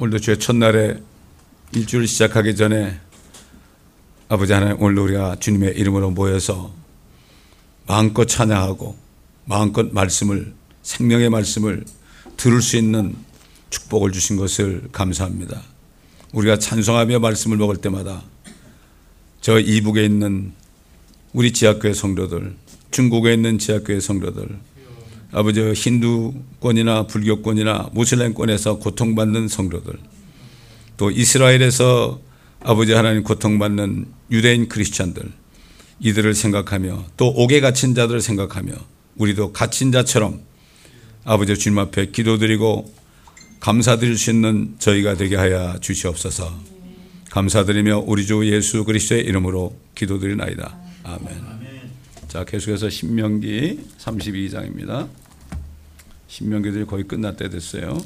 오늘도 주의 첫날에 일주일 시작하기 전에 아버지 하나님 오늘 우리가 주님의 이름으로 모여서 마음껏 찬양하고 마음껏 말씀을 생명의 말씀을 들을 수 있는 축복을 주신 것을 감사합니다. 우리가 찬송하며 말씀을 먹을 때마다 저 이북에 있는 우리 지하교회 성도들, 중국에 있는 지하교회 성도들, 아버지 힌두권이나 불교권이나 무슬림권에서 고통받는 성도들, 또 이스라엘에서 아버지 하나님 고통받는 유대인 크리스찬들, 이들을 생각하며 또 옥에 갇힌 자들을 생각하며 우리도 갇힌 자처럼 아버지 주님 앞에 기도드리고 감사드릴 수 있는 저희가 되게 하여 주시옵소서. 감사드리며 우리 주 예수 그리스도의 이름으로 기도드리나이다. 아멘. 자, 계속해서 신명기 32장입니다. 신명기들이 거의 때 됐어요.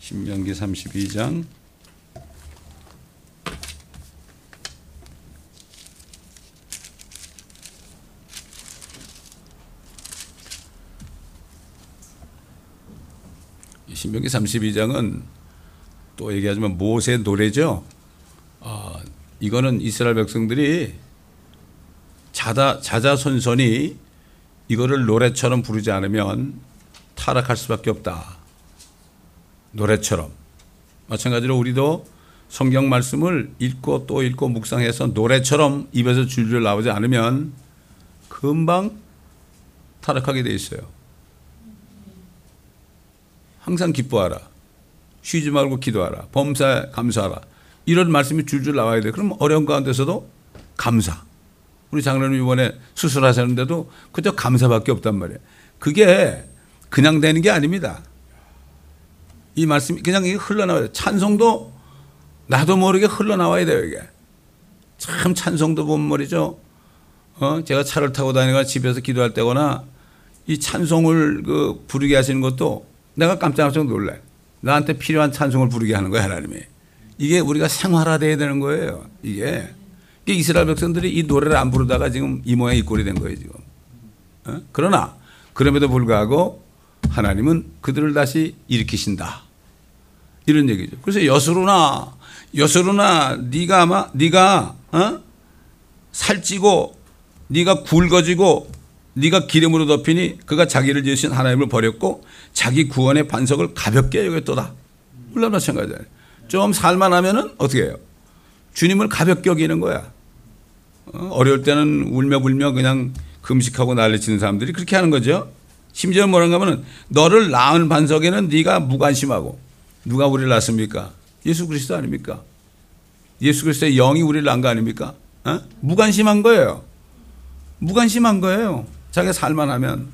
신명기 32장 신명기 32장은 또 얘기하자면 모세 노래죠. 아, 이거는 이스라엘 백성들이 자다, 자자손손이 이거를 노래처럼 부르지 않으면 타락할 수밖에 없다. 노래처럼. 마찬가지로 우리도 성경 말씀을 읽고 또 읽고 묵상해서 노래처럼 입에서 줄줄 나오지 않으면 금방 타락하게 돼 있어요. 항상 기뻐하라. 쉬지 말고 기도하라. 범사에 감사하라. 이런 말씀이 줄줄 나와야 돼. 그럼 어려운 가운데서도 감사. 우리 장로님 이번에 수술하셨는데도 그저 감사밖에 없단 말이에요. 그게 그냥 되는 게 아닙니다. 이 말씀이 그냥 흘러나와요. 찬송도 나도 모르게 흘러나와야 돼요, 이게. 참 찬송도 보면 말이죠. 어, 제가 차를 타고 다니거나 집에서 기도할 때거나 이 찬송을 그 부르게 하시는 것도 내가 깜짝깜짝 놀래. 나한테 필요한 찬송을 부르게 하는 거야, 하나님이. 이게 우리가 생활화돼야 되는 거예요. 이게. 이스라엘 백성들이 이 노래를 안 부르다가 지금 이 모양 이 꼴이 된 거예요, 지금. 어? 그러나 그럼에도 불구하고 하나님은 그들을 다시 일으키신다. 이런 얘기죠. 그래서 여수로나 여수로나 네가 아마 네가 어? 살찌고 네가 굵어지고 네가 기름으로 덮이니 그가 자기를 지으신 하나님을 버렸고 자기 구원의 반석을 가볍게 여겼도다. 물론 마찬가지예요. 좀 살만하면은 어떻게 해요? 주님을 가볍게 여기는 거야. 어, 어려울 때는 울며 불며 그냥 금식하고 난리치는 사람들이 그렇게 하는 거죠. 심지어 뭐라고 하면은 너를 낳은 반석에는 네가 무관심하고 누가 우리를 낳습니까? 예수 그리스도 아닙니까? 예수 그리스도의 영이 우리를 낳은 거 아닙니까? 어? 무관심한 거예요. 무관심한 거예요. 자기가 살만 하면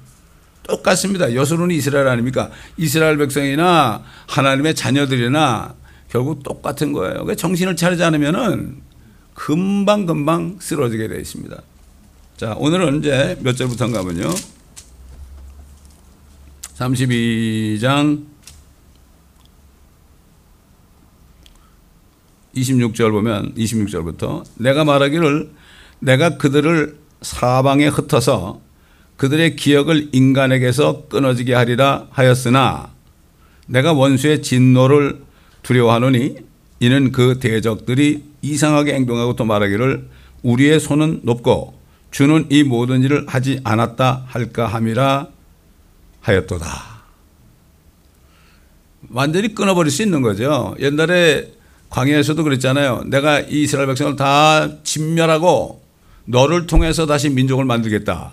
똑같습니다. 여수는 이스라엘 아닙니까? 이스라엘 백성이나 하나님의 자녀들이나 결국 똑같은 거예요. 정신을 차리지 않으면은 금방 금방 쓰러지게 되어 있습니다. 자, 오늘은 이제 몇 절부터인가 보면요. 32장 26절 보면 26절부터 내가 말하기를 내가 그들을 사방에 흩어서 그들의 기억을 인간에게서 끊어지게 하리라 하였으나 내가 원수의 진노를 두려워하노니 이는 그 대적들이 이상하게 행동하고 또 말하기를 우리의 손은 높고 주는 이 모든 일을 하지 않았다 할까 함이라 하였도다. 완전히 끊어버릴 수 있는 거죠. 옛날에 광야에서도 그랬잖아요. 내가 이스라엘 백성을 다 진멸하고 너를 통해서 다시 민족을 만들겠다.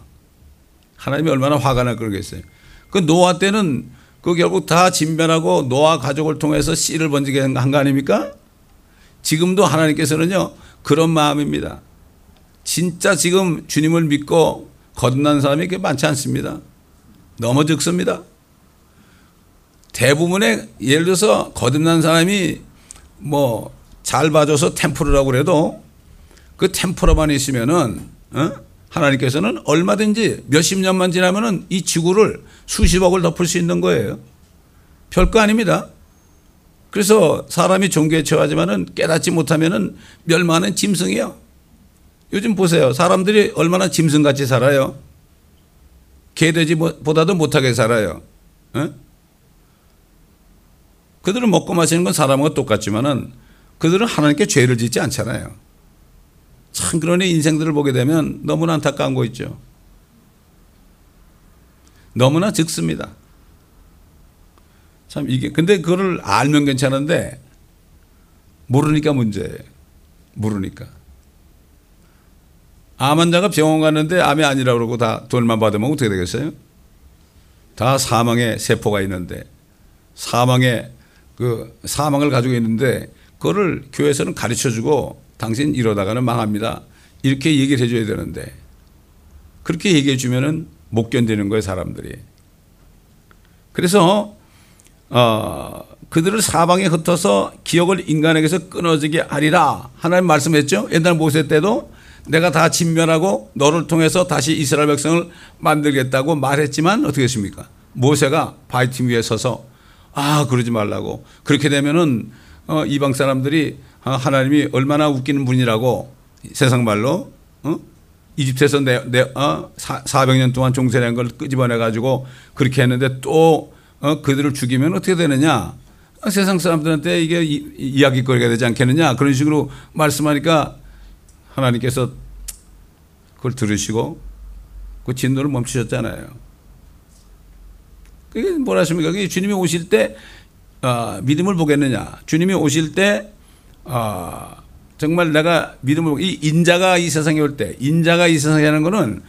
하나님이 얼마나 화가 날 그러겠어요. 그 노아 때는 그 결국 다 진멸하고 노아 가족을 통해서 씨를 번지게 한 거 아닙니까? 지금도 하나님께서는요, 그런 마음입니다. 진짜 지금 주님을 믿고 거듭난 사람이 그렇게 많지 않습니다. 너무 적습니다. 대부분의 예를 들어서 거듭난 사람이 뭐 잘 봐줘서 템플이라고 그래도 그 템플로만 있으면은 어? 하나님께서는 얼마든지 몇십 년만 지나면은 이 지구를 수십억을 덮을 수 있는 거예요. 별거 아닙니다. 그래서 사람이 종교에 처하지만은 깨닫지 못하면은 멸망하는 짐승이요. 요즘 보세요. 사람들이 얼마나 짐승같이 살아요. 개돼지보다도 못하게 살아요. 어? 그들은 먹고 마시는 건 사람과 똑같지만은 그들은 하나님께 죄를 짓지 않잖아요. 참 그러니 인생들을 보게 되면 너무나 안타까운 거 있죠. 너무나 즉습니다. 참 이게 근데 그거를 알면 괜찮은데 모르니까 문제예요. 모르니까. 암 환자가 병원 갔는데 암이 아니라고 그러고 다 돈만 받으면 어떻게 되겠어요? 다 사망의 세포가 있는데 사망의 그 사망을 가지고 있는데 그거를 교회에서는 가르쳐 주고 당신 이러다가는 망합니다. 이렇게 얘기를 해줘야 되는데 그렇게 얘기해 주면은 못 견디는 거예요 사람들이. 그래서 어, 그들을 사방에 흩어서 기억을 인간에게서 끊어지게 하리라 하나님 말씀했죠. 옛날 모세 때도 내가 다 진멸하고 너를 통해서 다시 이스라엘 백성을 만들겠다고 말했지만 어떻게 했습니까? 모세가 바이팀 위에 서서 아 그러지 말라고 그렇게 되면은 어, 이방 사람들이 어, 하나님이 얼마나 웃기는 분이라고 세상 말로 어? 이집트에서 내, 내, 어, 400년 동안 종세한 걸 끄집어내 가지고 그렇게 했는데 또 어, 그들을 죽이면 어떻게 되느냐? 아, 세상 사람들한테 이게 이, 이야기거리가 되지 않겠느냐? 그런 식으로 말씀하니까 하나님께서 그걸 들으시고 그 진노를 멈추셨잖아요. 그게 뭐라 하십니까? 그게 주님이 오실 때 어, 믿음을 보겠느냐? 주님이 오실 때 어, 정말 내가 믿음을 이 인자가 이 세상에 올 때 인자가 이 세상에 하는 거는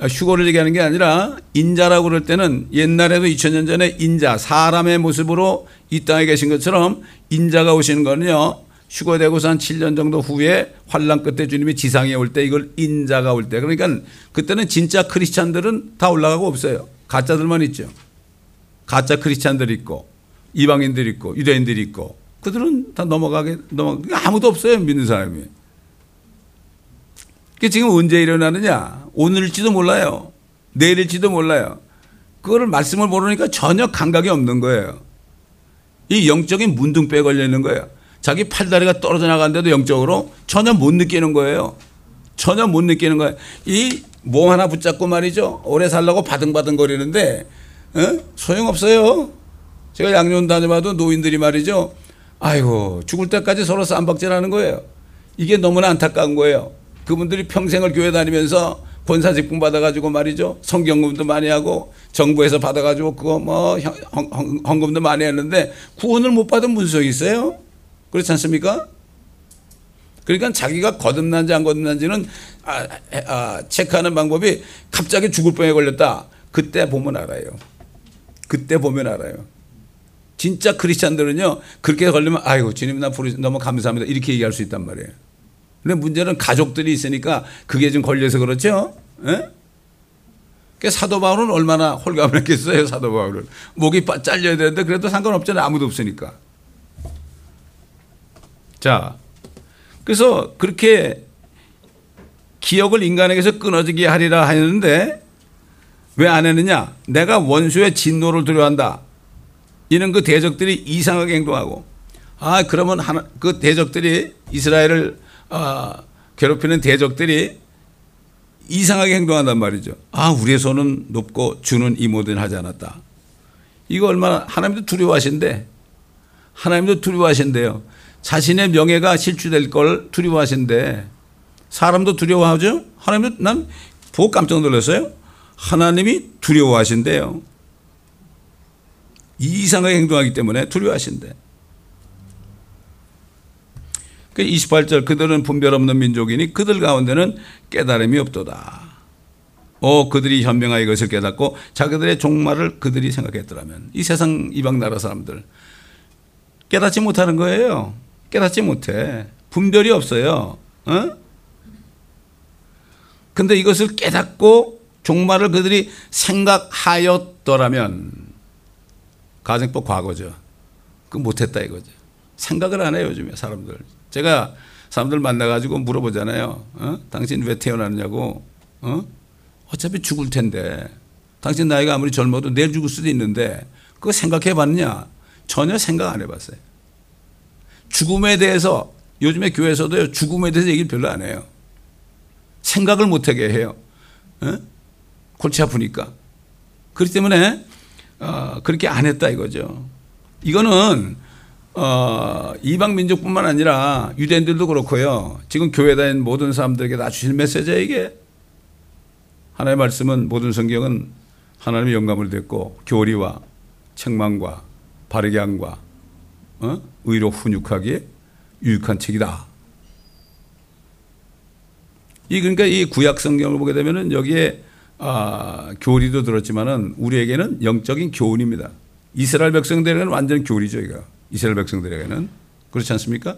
휴거를 얘기하는 게 아니라 인자라고 그럴 때는 옛날에도 2000년 전에 인자 사람의 모습으로 이 땅에 계신 것처럼 인자가 오시는 거는요. 휴거되고서 한 7년 정도 후에 환란 끝에 주님이 지상에 올 때 이걸 인자가 올 때 그러니까 그때는 진짜 크리스찬들은 다 올라가고 없어요. 가짜들만 있죠. 가짜 크리스찬들 있고 이방인들 있고 유대인들 있고 그들은 다 넘어가게 넘어 아무도 없어요 믿는 사람이. 그 지금 언제 일어나느냐? 오늘일지도 몰라요. 내일일지도 몰라요. 그거를 말씀을 모르니까 전혀 감각이 없는 거예요. 이 영적인 문둥병에 걸려 있는 거예요. 자기 팔다리가 떨어져 나가는데도 영적으로 전혀 못 느끼는 거예요. 전혀 못 느끼는 거예요. 이 몸 하나 붙잡고 말이죠. 오래 살라고 바등바등 거리는데 어? 소용없어요. 제가 양년 다녀봐도 노인들이 말이죠. 아이고 죽을 때까지 서로 쌈박질하는 거예요. 이게 너무나 안타까운 거예요. 그분들이 평생을 교회 다니면서 본사 직분 받아가지고 말이죠. 성경금도 많이 하고 정부에서 받아가지고 그거 뭐 헌금도 많이 했는데 구원을 못 받은 문석이 있어요. 그렇지 않습니까? 그러니까 자기가 거듭난지 안 거듭난지는 아, 아, 체크하는 방법이 갑자기 죽을 병에 걸렸다. 그때 보면 알아요. 그때 보면 알아요. 진짜 크리스찬들은요 그렇게 걸리면 아이고 주님 나 부르 너무 감사합니다 이렇게 얘기할 수 있단 말이에요. 근데 문제는 가족들이 있으니까 그게 좀 걸려서 그렇죠. 예? 그 사도 바울은 얼마나 홀감을 했겠어요 사도 바울은 목이 잘려야 되는데 그래도 상관없잖아요 아무도 없으니까. 자, 그래서 그렇게 기억을 인간에게서 끊어지게 하리라 하였는데 왜 안 했느냐? 내가 원수의 진노를 두려워한다. 이는 그 대적들이 이상하게 행동하고 아 그러면 하나, 그 대적들이 이스라엘을 어, 괴롭히는 대적들이 이상하게 행동한단 말이죠. 아 우리의 손은 높고 주는 이 모든 하지 않았다. 이거 얼마나 하나님도 두려워하신데 하나님도 두려워하신대요. 자신의 명예가 실추될 걸 두려워하신데 사람도 두려워하죠. 하나님도 난 보고 깜짝 놀랐어요. 하나님이 두려워하신대요. 이상하게 행동하기 때문에 두려워하신대. 28절 그 그들은 분별 없는 민족이니 그들 가운데는 깨달음이 없도다. 어 그들이 현명하게 이것을 깨닫고 자기들의 종말을 그들이 생각했더라면 이 세상 이방 나라 사람들 깨닫지 못하는 거예요. 깨닫지 못해. 분별이 없어요. 어? 근데 이것을 깨닫고 종말을 그들이 생각하였더라면 가정법 과거죠. 그 못했다 이거죠. 생각을 안 해요 요즘에 사람들. 제가 사람들 만나가지고 물어보잖아요. 어? 당신 왜 태어났냐고. 어? 어차피 죽을 텐데. 당신 나이가 아무리 젊어도 내일 죽을 수도 있는데 그거 생각해 봤느냐? 전혀 생각 안 해봤어요. 죽음에 대해서 요즘에 교회에서도 죽음에 대해서 얘기를 별로 안 해요. 생각을 못하게 해요. 어? 골치 아프니까. 그렇기 때문에 어, 그렇게 안 했다 이거죠. 이거는 어, 이방 민족뿐만 아니라 유대인들도 그렇고요. 지금 교회 다닌 모든 사람들에게 다 주신 메시지야 이게. 하나님의 말씀은 모든 성경은 하나님의 영감을 듣고 교리와 책망과 바르게 함과 어? 의로 훈육하기에 유익한 책이다. 이 그러니까 이 구약 성경을 보게 되면은 여기에 아, 교리도 들었지만은 우리에게는 영적인 교훈입니다. 이스라엘 백성들에게는 완전 교리죠, 이거. 이스라엘 백성들에게는 그렇지 않습니까?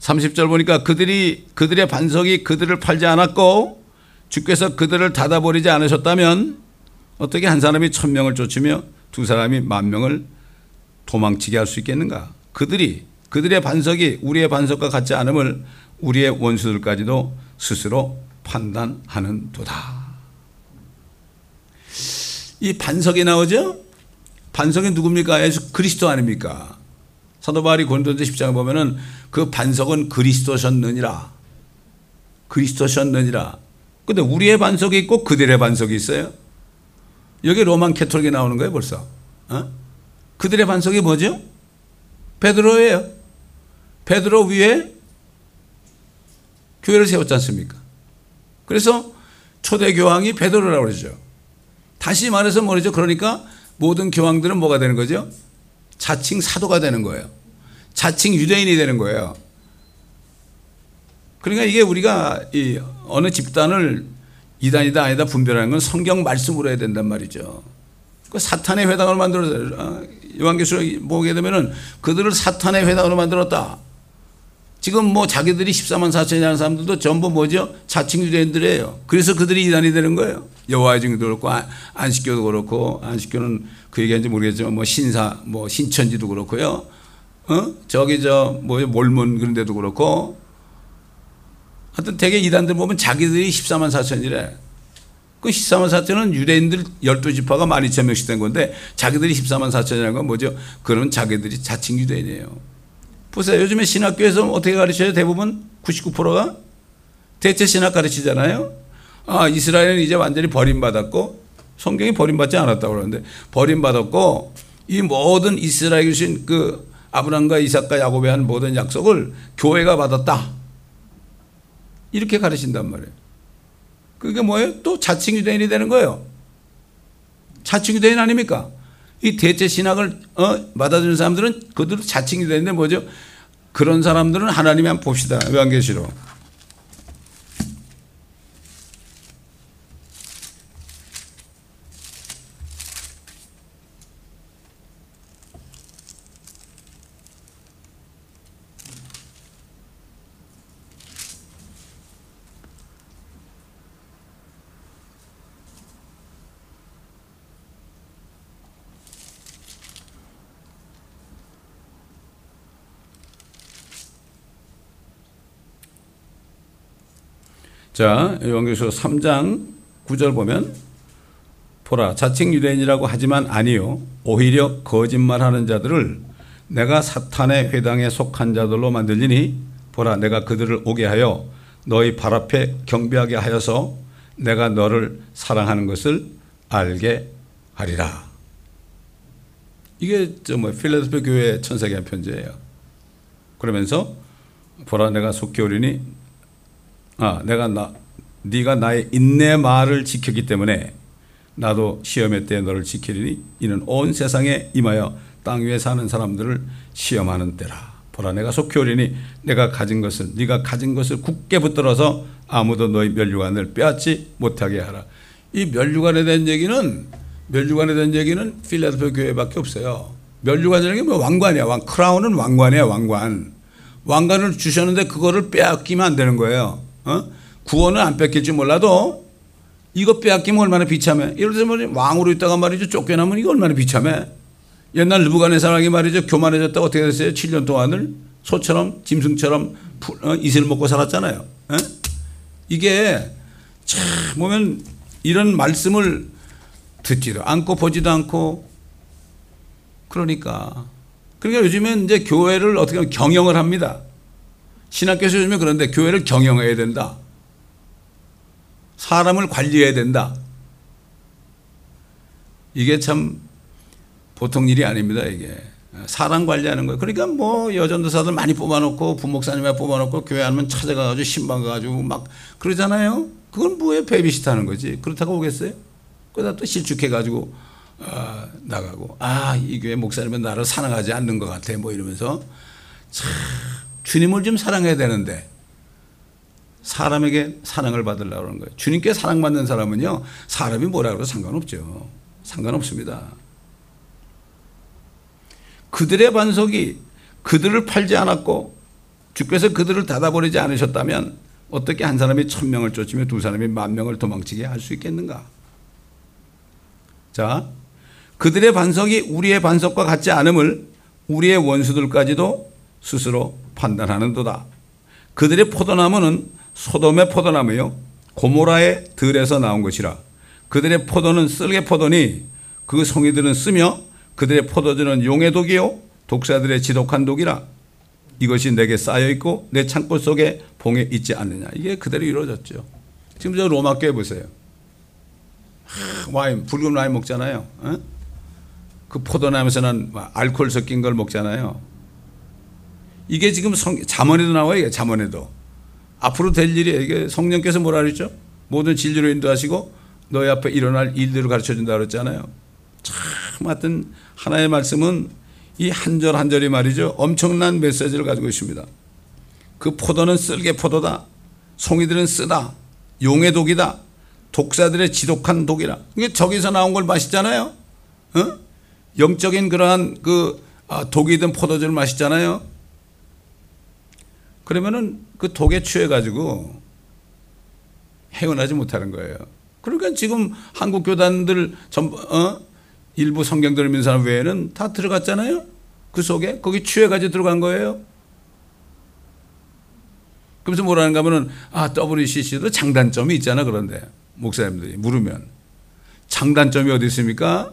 30절 보니까 그들이 그들의 반석이 그들을 팔지 않았고 주께서 그들을 닫아버리지 않으셨다면 어떻게 한 사람이 천 명을 쫓으며 두 사람이 만 명을 도망치게 할 수 있겠는가? 그들이 그들의 반석이 우리의 반석과 같지 않음을 우리의 원수들까지도 스스로 판단하는 도다. 이 반석이 나오죠? 반석이 누굽니까? 예수 그리스도 아닙니까? 사도 바울이 고린도서 10장에 보면은 그 반석은 그리스도셨느니라. 그리스도셨느니라. 근데 우리의 반석이 있고 그들의 반석이 있어요. 여기 로만 캐톨릭이 나오는 거예요, 벌써. 어? 그들의 반석이 뭐죠? 베드로예요. 베드로 위에 교회를 세웠지 않습니까? 그래서 초대 교황이 베드로라고 그러죠. 다시 말해서 뭐죠? 그러니까 모든 교황들은 뭐가 되는 거죠? 자칭 사도가 되는 거예요. 자칭 유대인이 되는 거예요. 그러니까 이게 우리가 이 어느 집단을 이단이다 아니다 분별하는 건 성경 말씀으로 해야 된단 말이죠. 그 사탄의 회당을 만들어서 어, 요한계시록 보게 되면은 그들을 사탄의 회당으로 만들었다. 지금 뭐 자기들이 14만 4천이라는 사람들도 전부 뭐죠? 자칭 유대인들이에요. 그래서 그들이 이단이 되는 거예요. 여호와의 증도 그렇고 안식교도 그렇고 안식교는 그 얘기인지 모르겠지만 뭐 신사 뭐 신천지도 그렇고요. 어? 저기 저 뭐 몰몬 그런 데도 그렇고 하여튼 대개 이단들 보면 자기들이 14만 4천이래. 그 14만 4천은 유대인들 12지파가 12,000명씩 된 건데 자기들이 14만 4천이라는 건 뭐죠? 그런 자기들이 자칭 유대인이에요. 보세요. 요즘에 신학교에서 어떻게 가르쳐요? 대부분 99%가 대체 신학 가르치잖아요. 아, 이스라엘은 이제 완전히 버림받았고 성경이 버림받지 않았다고 그러는데 버림받았고 이 모든 이스라엘 주신 그 아브람과 이삭과 야곱의 한 모든 약속을 교회가 받았다. 이렇게 가르친단 말이에요. 그게 뭐예요? 또 자칭 유대인이 되는 거예요. 자칭 유대인 아닙니까? 이 대체 신학을 어, 받아주는 사람들은 그들도 자칭이 되는데 뭐죠? 그런 사람들은 하나님이 한번 봅시다. 요한계시록. 자, 요한계시록 3장 9절 보면 보라 자칭 유대인이라고 하지만 아니요 오히려 거짓말하는 자들을 내가 사탄의 회당에 속한 자들로 만들리니 보라 내가 그들을 오게 하여 너희 발 앞에 경배하게 하여서 내가 너를 사랑하는 것을 알게 하리라. 이게 저뭐 필라델피아 교회 천사계 한 편지예요. 그러면서 보라 내가 속히 오리니 아, 내가 나, 네가 나의 인내 말을 지켰기 때문에 나도 시험의 때 너를 지키리니 이는 온 세상에 임하여 땅 위에 사는 사람들을 시험하는 때라. 보라 내가 속히 오리니 내가 가진 것을 네가 가진 것을 굳게 붙들어서 아무도 너희 멸류관을 빼앗지 못하게 하라. 이 멸류관에 대한 얘기는 멸류관에 대한 얘기는 필라델피아 교회밖에 없어요. 멸류관이라는 게 뭐 왕관이야. 왕 크라운은 왕관이야, 왕관. 왕관을 주셨는데 그거를 빼앗기면 안 되는 거예요. 어? 구원은 안 뺏길지 몰라도 이거 빼앗기면 얼마나 비참해. 예를 들면 왕으로 있다가 말이죠. 쫓겨나면 이거 얼마나 비참해. 옛날 르부간의사람이 말이죠. 교만해졌다가 어떻게 됐어요? 7년 동안을 소처럼 짐승처럼 어? 이슬 먹고 살았잖아요. 어? 이게 참 보면 이런 말씀을 듣지도 않고 보지도 않고 그러니까 그러니까 요즘엔 이제 교회를 어떻게 경영을 합니다. 신학교에서 요즘에 그런데 교회를 경영해야 된다. 사람을 관리해야 된다. 이게 참 보통 일이 아닙니다, 이게. 사람 관리하는 거예요. 그러니까 뭐 여전도사들 많이 뽑아놓고 부목사님에 뽑아놓고 교회 하면 찾아가가지고 신방 가가지고 막 그러잖아요. 그건 뭐예요? 베비시트 하는 거지. 그렇다고 오겠어요? 그러다 또 실축해가지고 어, 나가고 아 이 교회 목사님은 나를 사랑하지 않는 것 같아 뭐 이러면서 참 주님을 좀 사랑해야 되는데 사람에게 사랑을 받으려고 하는 거예요. 주님께 사랑받는 사람은요 사람이 뭐라 그래도 상관없죠. 상관없습니다. 그들의 반석이 그들을 팔지 않았고 주께서 그들을 닫아버리지 않으셨다면 어떻게 한 사람이 천 명을 쫓으며 두 사람이 만 명을 도망치게 할 수 있겠는가? 자, 그들의 반석이 우리의 반석과 같지 않음을 우리의 원수들까지도 스스로 판단하는도다. 그들의 포도나무는 소돔의 포도나무요 고모라의 들에서 나온 것이라. 그들의 포도는 쓸개 포도니 그 송이들은 쓰며 그들의 포도주는 용의 독이요 독사들의 지독한 독이라. 이것이 내게 쌓여 있고 내 창고 속에 봉에 있지 않느냐. 이게 그대로 이루어졌죠. 지금 저 로마 교회 보세요. 와인 붉은 와인 먹잖아요. 어? 그 포도나무에서는 알코올 섞인 걸 먹잖아요. 이게 지금 성, 자문에도 나와요. 자문에도. 앞으로 될 일이 이게 성령께서 뭐라 그랬죠? 모든 진리로 인도하시고 너희 앞에 일어날 일들을 가르쳐 준다 그랬잖아요. 참 하여튼 하나의 말씀은 이 한 절 한 절이 말이죠. 엄청난 메시지를 가지고 있습니다. 그 포도는 쓸개 포도다. 송이들은 쓰다. 용의 독이다. 독사들의 지독한 독이라. 이게 저기서 나온 걸 마시잖아요. 어? 영적인 그러한 그 아, 독이 든 포도주를 마시잖아요. 그러면은 그 독에 취해가지고 헤어나지 못하는 거예요. 그러니까 지금 한국 교단들 전, 어? 일부 성경들을 믿는 사람 외에는 다 들어갔잖아요. 그 속에 거기 취해가지고 들어간 거예요. 그래서 뭐라는가 하면은 아 WCC도 장단점이 있잖아 그런데 목사님들이 물으면 장단점이 어디 있습니까?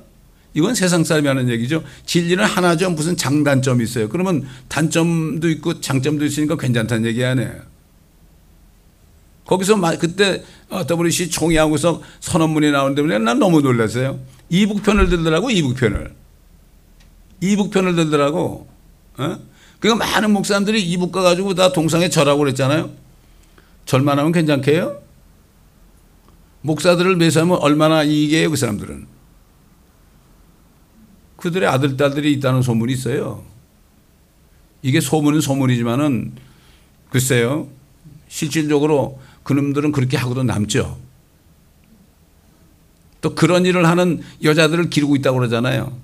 이건 세상 사람이 하는 얘기죠. 진리는 하나죠. 무슨 장단점이 있어요. 그러면 단점도 있고 장점도 있으니까 괜찮다는 얘기 아니에요. 거기서 그때 WC 총회하고서 선언문이 나오는데 난 너무 놀랐어요. 이북편을 들더라고 이북편을. 이북편을 들더라고. 어? 그러니까 많은 목사님들이 이북 가가지고 다 동상에 절하고 그랬잖아요. 절만 하면 괜찮게요? 목사들을 매수하면 얼마나 이익이에요, 그 사람들은. 그들의 아들, 딸들이 있다는 소문이 있어요. 이게 소문은 소문이지만은 글쎄요. 실질적으로 그놈들은 그렇게 하고도 남죠. 또 그런 일을 하는 여자들을 기르고 있다고 그러잖아요.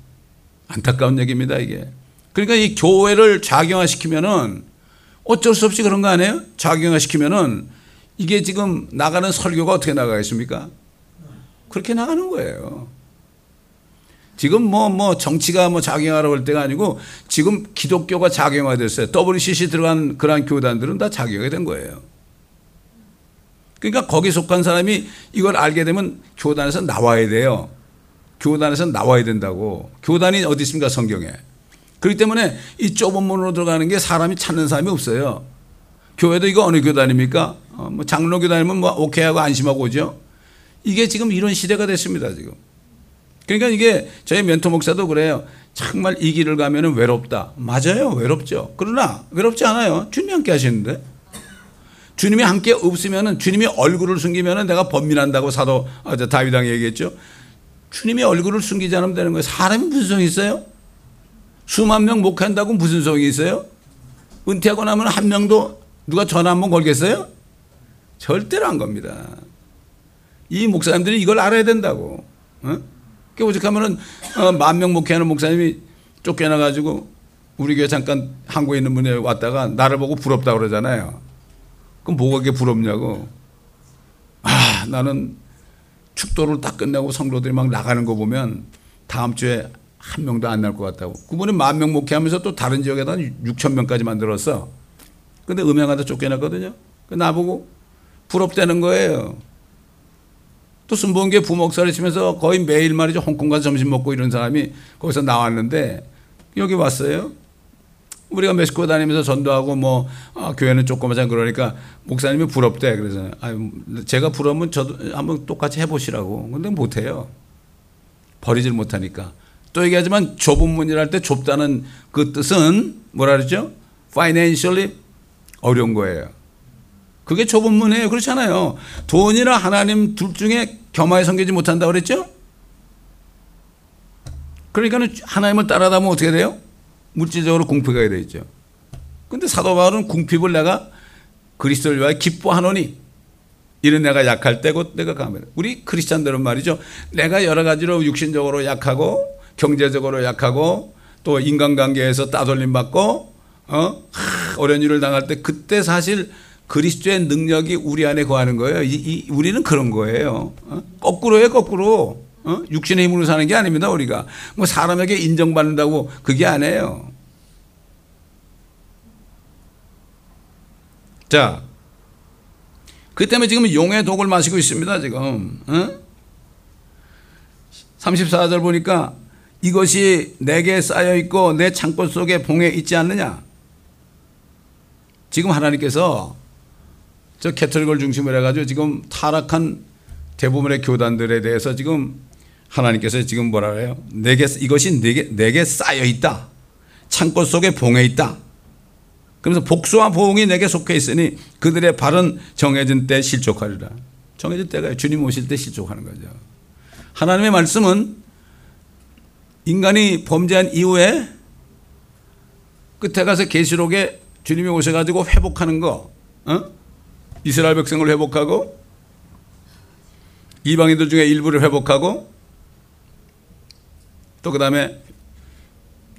안타까운 얘기입니다, 이게. 그러니까 이 교회를 작용화시키면은 어쩔 수 없이 그런 거 아니에요? 작용화시키면은 이게 지금 나가는 설교가 어떻게 나가겠습니까? 그렇게 나가는 거예요. 지금 뭐, 뭐, 정치가 뭐 작용하라고 할 때가 아니고 지금 기독교가 작용화 됐어요. WCC 들어간 그런 교단들은 다 작용이 된 거예요. 그러니까 거기 속한 사람이 이걸 알게 되면 교단에서 나와야 돼요. 교단에서 나와야 된다고. 교단이 어디 있습니까, 성경에. 그렇기 때문에 이 좁은 문으로 들어가는 게 사람이 찾는 사람이 없어요. 교회도 이거 어느 교단입니까? 어, 뭐 장로 교단이면 뭐 오케이 하고 안심하고 오죠. 이게 지금 이런 시대가 됐습니다, 지금. 그러니까 이게 저희 멘토 목사도 그래요. 정말 이 길을 가면 외롭다. 맞아요. 외롭죠. 그러나 외롭지 않아요. 주님이 함께 하시는데. 주님이 함께 없으면 주님이 얼굴을 숨기면 내가 범민한다고 사도 아, 다윗왕이 얘기했죠. 주님이 얼굴을 숨기지 않으면 되는 거예요. 사람이 무슨 소용이 있어요? 수만 명 목한다고 무슨 소용이 있어요? 은퇴하고 나면 한 명도 누가 전화 한 번 걸겠어요? 절대로 안 겁니다. 이 목사님들이 이걸 알아야 된다고. 어? 그 오직하면은 어, 만명 목회하는 목사님이 쫓겨나가지고 우리 교회 잠깐 한국에 있는 분이 왔다가 나를 보고 부럽다 그러잖아요. 그럼 뭐가 그게 부럽냐고. 아, 나는 축도를 다 끝내고 성도들이 막 나가는 거 보면 다음 주에 한 명도 안 날 것 같다고. 그분은 만명 목회하면서 또 다른 지역에다 6천 명까지 만들었어. 근데 음향하다 쫓겨났거든요. 그 나보고 부럽다는 거예요. 또 순봉계 부목사를 치면서 거의 매일 말이죠. 홍콩 가서 점심 먹고 이런 사람이 거기서 나왔는데 여기 왔어요. 우리가 멕시코 다니면서 전도하고 뭐 아, 교회는 조그마한 그러니까 목사님이 부럽대. 그래서 아, 제가 부러우면 저도 한번 똑같이 해보시라고. 근데 못해요. 버리질 못하니까 또 얘기하지만 좁은 문이랄 때 좁다는 그 뜻은 뭐라 그러죠? financially 어려운 거예요. 그게 좁은 문이에요. 그렇잖아요. 돈이나 하나님 둘 중에 겸하여 섬기지 못한다 그랬죠? 그러니까는 하나님을 따라다면 어떻게 돼요? 물질적으로 궁핍하게 돼 있죠. 근데 사도 바울은 궁핍을 내가 그리스도를 위하여 기뻐하노니 이런 내가 약할 때고 내가 강합니다. 우리 크리스찬들은 말이죠. 내가 여러 가지로 육신적으로 약하고 경제적으로 약하고 또 인간관계에서 따돌림 받고 어? 하, 어려운 일을 당할 때 그때 사실 그리스도의 능력이 우리 안에 거하는 거예요. 이, 이, 우리는 그런 거예요. 어? 거꾸로요, 거꾸로. 어? 육신의 힘으로 사는 게 아닙니다, 우리가. 뭐 사람에게 인정받는다고 그게 아니에요. 자, 그 때문에 지금 용의 독을 마시고 있습니다, 지금. 어? 34절 보니까 이것이 내게 쌓여 있고 내 창고 속에 봉해 있지 않느냐? 지금 하나님께서 저 캐톨릭을 중심으로 해가지고 지금 타락한 대부분의 교단들에 대해서 지금 하나님께서 지금 뭐라 그래요? 내게 이것이 내게 내게 쌓여 있다. 창고 속에 봉해 있다. 그러면서 복수와 보응이 내게 속해 있으니 그들의 발은 정해진 때 실족하리라. 정해진 때가 주님 오실 때 실족하는 거죠. 하나님의 말씀은 인간이 범죄한 이후에 끝에 가서 계시록에 주님이 오셔가지고 회복하는 거, 어? 이스라엘 백성을 회복하고 이방인들 중에 일부를 회복하고 또 그 다음에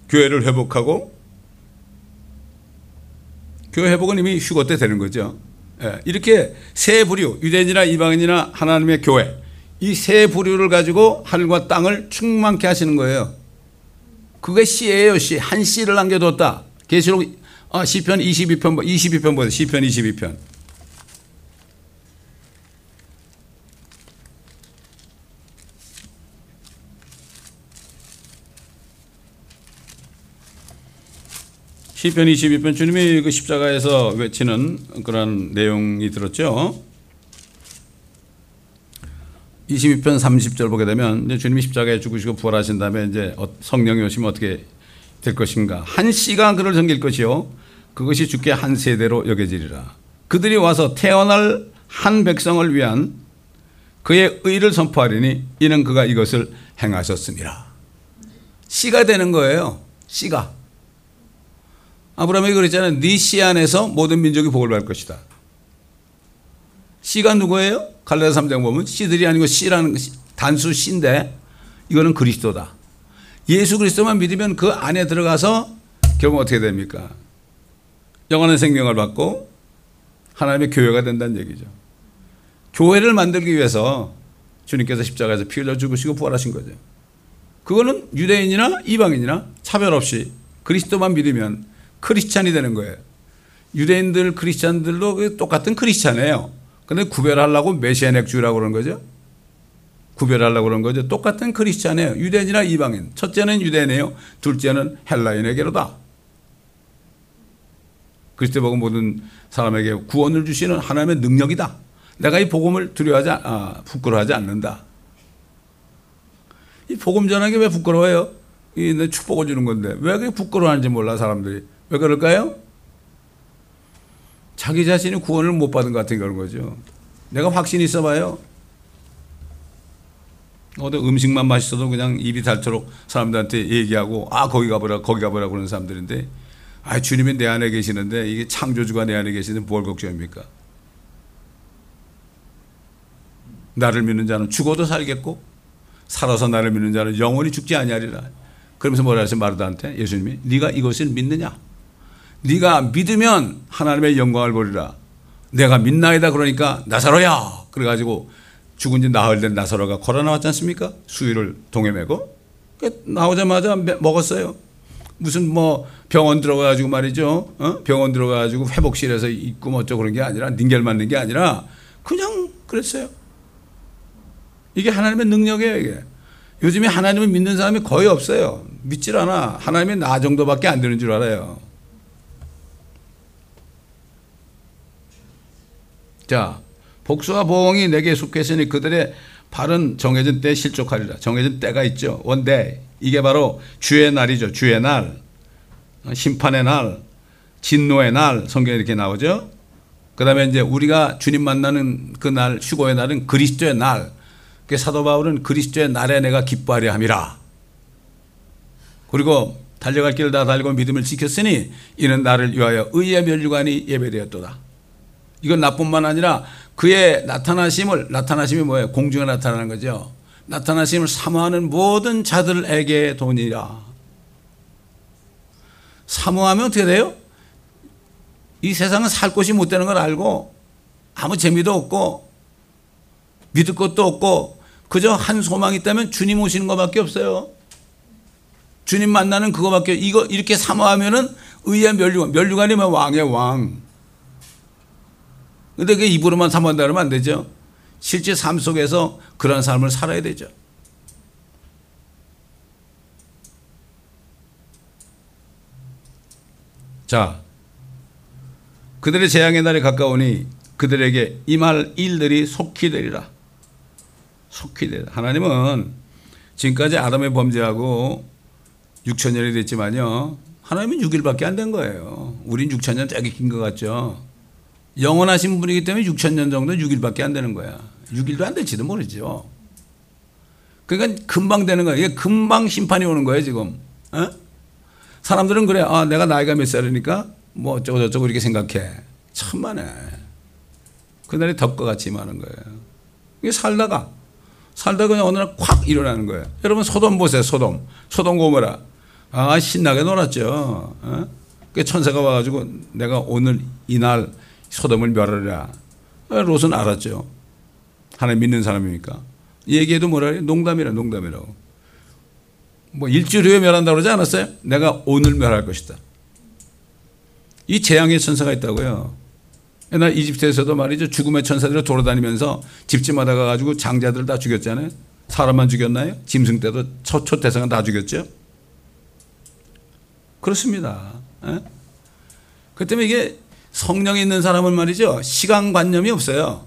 교회를 회복하고 교회 회복은 이미 휴거 때 되는 거죠. 예, 이렇게 세 부류 유대인이나 이방인이나 하나님의 교회 이 세 부류를 가지고 하늘과 땅을 충만케 하시는 거예요. 그게 씨예요, 씨. 한 씨를 남겨뒀다. 계시록 아, 시편 22편 22편 보세요. 시편 22편. 시편 22편 주님이 그 십자가에서 외치는 그런 내용이 들었죠. 22편 30절 보게 되면 이제 주님이 십자가에 죽으시고 부활하신 다음에 이제 어, 성령이 오시면 어떻게 될 것인가? 한 씨가 그를 섬길 것이요. 그것이 주께 한 세대로 여겨지리라. 그들이 와서 태어날 한 백성을 위한 그의 의를 선포하리니 이는 그가 이것을 행하셨습니다. 씨가 되는 거예요. 씨가. 아브라함이 그랬잖아요. 네 씨 안에서 모든 민족이 복을 받을 것이다. 씨가 누구예요? 갈라디아 3장 보면 씨들이 아니고 씨라는 단수 씨인데 이거는 그리스도다. 예수 그리스도만 믿으면 그 안에 들어가서 결국 어떻게 됩니까? 영원한 생명을 받고 하나님의 교회가 된다는 얘기죠. 교회를 만들기 위해서 주님께서 십자가에서 피 흘려 죽으시고 부활하신 거죠. 그거는 유대인이나 이방인이나 차별 없이 그리스도만 믿으면 크리스찬이 되는 거예요. 유대인들 크리스찬들도 똑같은 크리스찬이에요. 근데 구별하려고 메시아넥 주라고 그러는 거죠. 구별하려고 그런 거죠. 똑같은 크리스찬이에요. 유대인이나 이방인. 첫째는 유대인이에요. 둘째는 헬라인에게로다. 그리스도 복음 모든 사람에게 구원을 주시는 하나님의 능력이다. 내가 이 복음을 두려워하지 아, 부끄러워하지 않는다. 이 복음 전하기 왜 부끄러워요? 이 축복을 주는 건데 왜 그게 부끄러워하는지 몰라 사람들이 왜 그럴까요? 자기 자신이 구원을 못 받은 것 같은 그런 거죠. 내가 확신이 있어봐요. 어디 음식만 맛있어도 그냥 입이 닳도록 사람들한테 얘기하고 아 거기 가보라 거기 가보라 그러는 사람들인데 아 주님이 내 안에 계시는데 이게 창조주가 내 안에 계시는데 뭘 걱정입니까? 나를 믿는 자는 죽어도 살겠고 살아서 나를 믿는 자는 영원히 죽지 아니하리라. 그러면서 뭐라 하세요 마르다한테 예수님이 네가 이것을 믿느냐? 네가 믿으면 하나님의 영광을 보리라. 내가 믿나이다 그러니까 나사로야. 그래가지고 죽은 지 나흘 된 나사로가 걸어 나왔지 않습니까? 수위를 동해 메고 나오자마자 먹었어요. 무슨 뭐 병원 들어가가지고 말이죠. 어? 병원 들어가가지고 회복실에서 있고 뭐 어쩌고 그런 게 아니라 닌겔 맞는 게 아니라 그냥 그랬어요. 이게 하나님의 능력이에요, 이게. 요즘에 하나님을 믿는 사람이 거의 없어요. 믿질 않아. 하나님이 나 정도밖에 안 되는 줄 알아요. 자, 복수와 보응이 내게 속했으니 그들의 발은 정해진 때에 실족하리라. 정해진 때가 있죠. 원데 이게 바로 주의 날이죠. 주의 날. 심판의 날, 진노의 날 성경에 이렇게 나오죠. 그 다음에 이제 우리가 주님 만나는 그 날, 휴고의 날은 그리스도의 날. 그 사도 바울은 그리스도의 날에 내가 기뻐하려 함이라. 그리고 달려갈 길을 다 달고 믿음을 지켰으니 이는 나를 위하여 의의 멸류관이 예배되었도다. 이건 나뿐만 아니라 그의 나타나심을 나타나심이 뭐예요? 공중에 나타나는 거죠. 나타나심을 사모하는 모든 자들에게 돈이라. 사모하면 어떻게 돼요? 이 세상은 살 곳이 못 되는 걸 알고 아무 재미도 없고 믿을 것도 없고 그저 한 소망이 있다면 주님 오시는 것밖에 없어요. 주님 만나는 그거밖에 이거 이렇게 사모하면은 의의 멸류관 멸류관이면 왕의 왕. 근데 그 입으로만 그러면 안 되죠. 실제 삶 속에서 그런 삶을 살아야 되죠. 자, 그들의 재앙의 날이 가까우니 그들에게 임할 일들이 속히 되리라. 속히 되리라. 하나님은 지금까지 아담의 범죄하고 6천 년이 됐지만요. 하나님은 6일밖에 안 된 거예요. 우린 6천 년 되게 긴 것 같죠. 영원하신 분이기 때문에 6천 년 정도 6일밖에 안 되는 거야. 6일도 안 될지도 모르죠. 그러니까 금방 되는 거야. 이게 금방 심판이 오는 거예요, 지금. 어? 사람들은 그래. 아, 내가 나이가 몇 살이니까 뭐 어쩌고 저쩌고 이렇게 생각해. 천만에. 그날이 덕과 같이 임하는 거예요. 이게 살다가, 살다가 그냥 어느 날 콱 일어나는 거예요. 여러분 소돔 보세요, 소돔. 소돔 고모라. 아, 신나게 놀았죠. 어? 그 천사가 와가지고 내가 오늘 이날 소돔을 멸하리라. 아, 롯은 알았죠. 하나님 믿는 사람이니까. 얘기해도 뭐라 해? 농담이라, 농담이라고. 뭐 일주일 후에 멸한다고 그러지 않았어요? 내가 오늘 멸할 것이다. 이 재앙의 천사가 있다고요. 옛날 이집트에서도 말이죠. 죽음의 천사들이 돌아다니면서 집집마다 가가지고 장자들 다 죽였잖아요. 사람만 죽였나요? 짐승 때도 초초 대상은 다 죽였죠. 그렇습니다. 에? 그 때문에 이게 성령이 있는 사람은 말이죠. 시간관념이 없어요.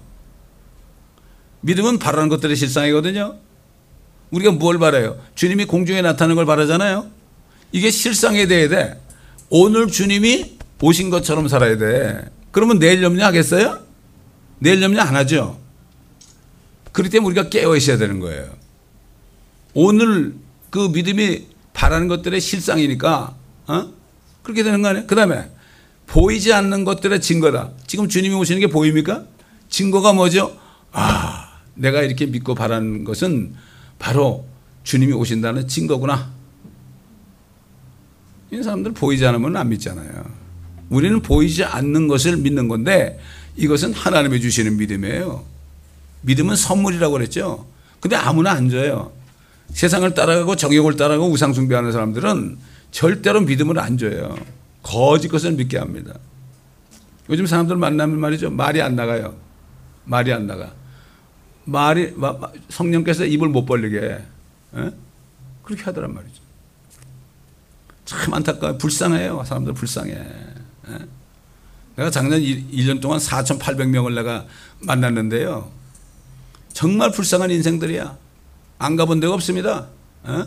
믿음은 바라는 것들의 실상이거든요. 우리가 뭘 바라요? 주님이 공중에 나타나는 걸 바라잖아요. 이게 실상에 대해 돼. 오늘 주님이 오신 것처럼 살아야 돼. 그러면 내일 염려하겠어요? 내일 염려 안 하죠. 그렇기 때문에 우리가 깨어 있어야 되는 거예요. 오늘 그 믿음이 바라는 것들의 실상이니까, 어? 그렇게 되는 거 아니에요? 그 다음에 보이지 않는 것들의 증거다. 지금 주님이 오시는 게 보입니까? 증거가 뭐죠? 아, 내가 이렇게 믿고 바라는 것은 바로 주님이 오신다는 증거구나. 이 사람들 보이지 않으면 안 믿잖아요. 우리는 보이지 않는 것을 믿는 건데 이것은 하나님이 주시는 믿음이에요. 믿음은 선물이라고 그랬죠. 근데 아무나 안 줘요. 세상을 따라가고 정욕을 따라가고 우상숭배하는 사람들은 절대로 믿음을 안 줘요. 거짓 것을 믿게 합니다. 요즘 사람들 만나면 말이죠. 말이 안 나가요. 말이 안 나가. 말이 성령께서 입을 못 벌리게 에? 그렇게 하더란 말이죠. 참 안타까워 불쌍해요. 사람들 불쌍해. 에? 내가 작년 1 년 동안 4,800명을 내가 만났는데요. 정말 불쌍한 인생들이야. 안 가본 데가 없습니다. 에?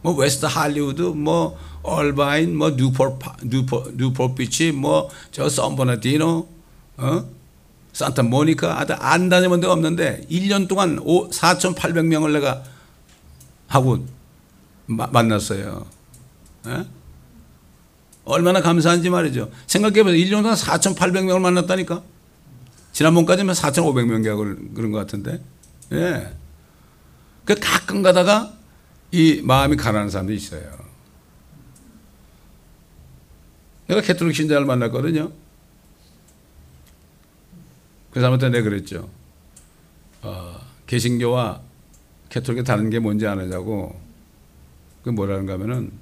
뭐 웨스트 할리우드, 뭐 얼바인, 뭐 뉴포 뉴포 뉴포 비치, 뭐 저 샌버나디노, 어? 산타 모니카 아들 안 다녀본 데가 없는데 1년 동안 4,800명을 내가 하고 마, 만났어요. 에? 얼마나 감사한지 말이죠. 생각해보세요. 1년 동안 4,800명을 만났다니까. 지난번까지면 4,500명이라고 그런 것 같은데. 예. 그 가끔 가다가 이 마음이 가난한 사람도 있어요. 내가 캐톨릭 신자를 만났거든요. 그 사람한테 내가 그랬죠. 어, 개신교와 Catholic이 다른 게 뭔지 아느냐고. 그 뭐라는가 하면은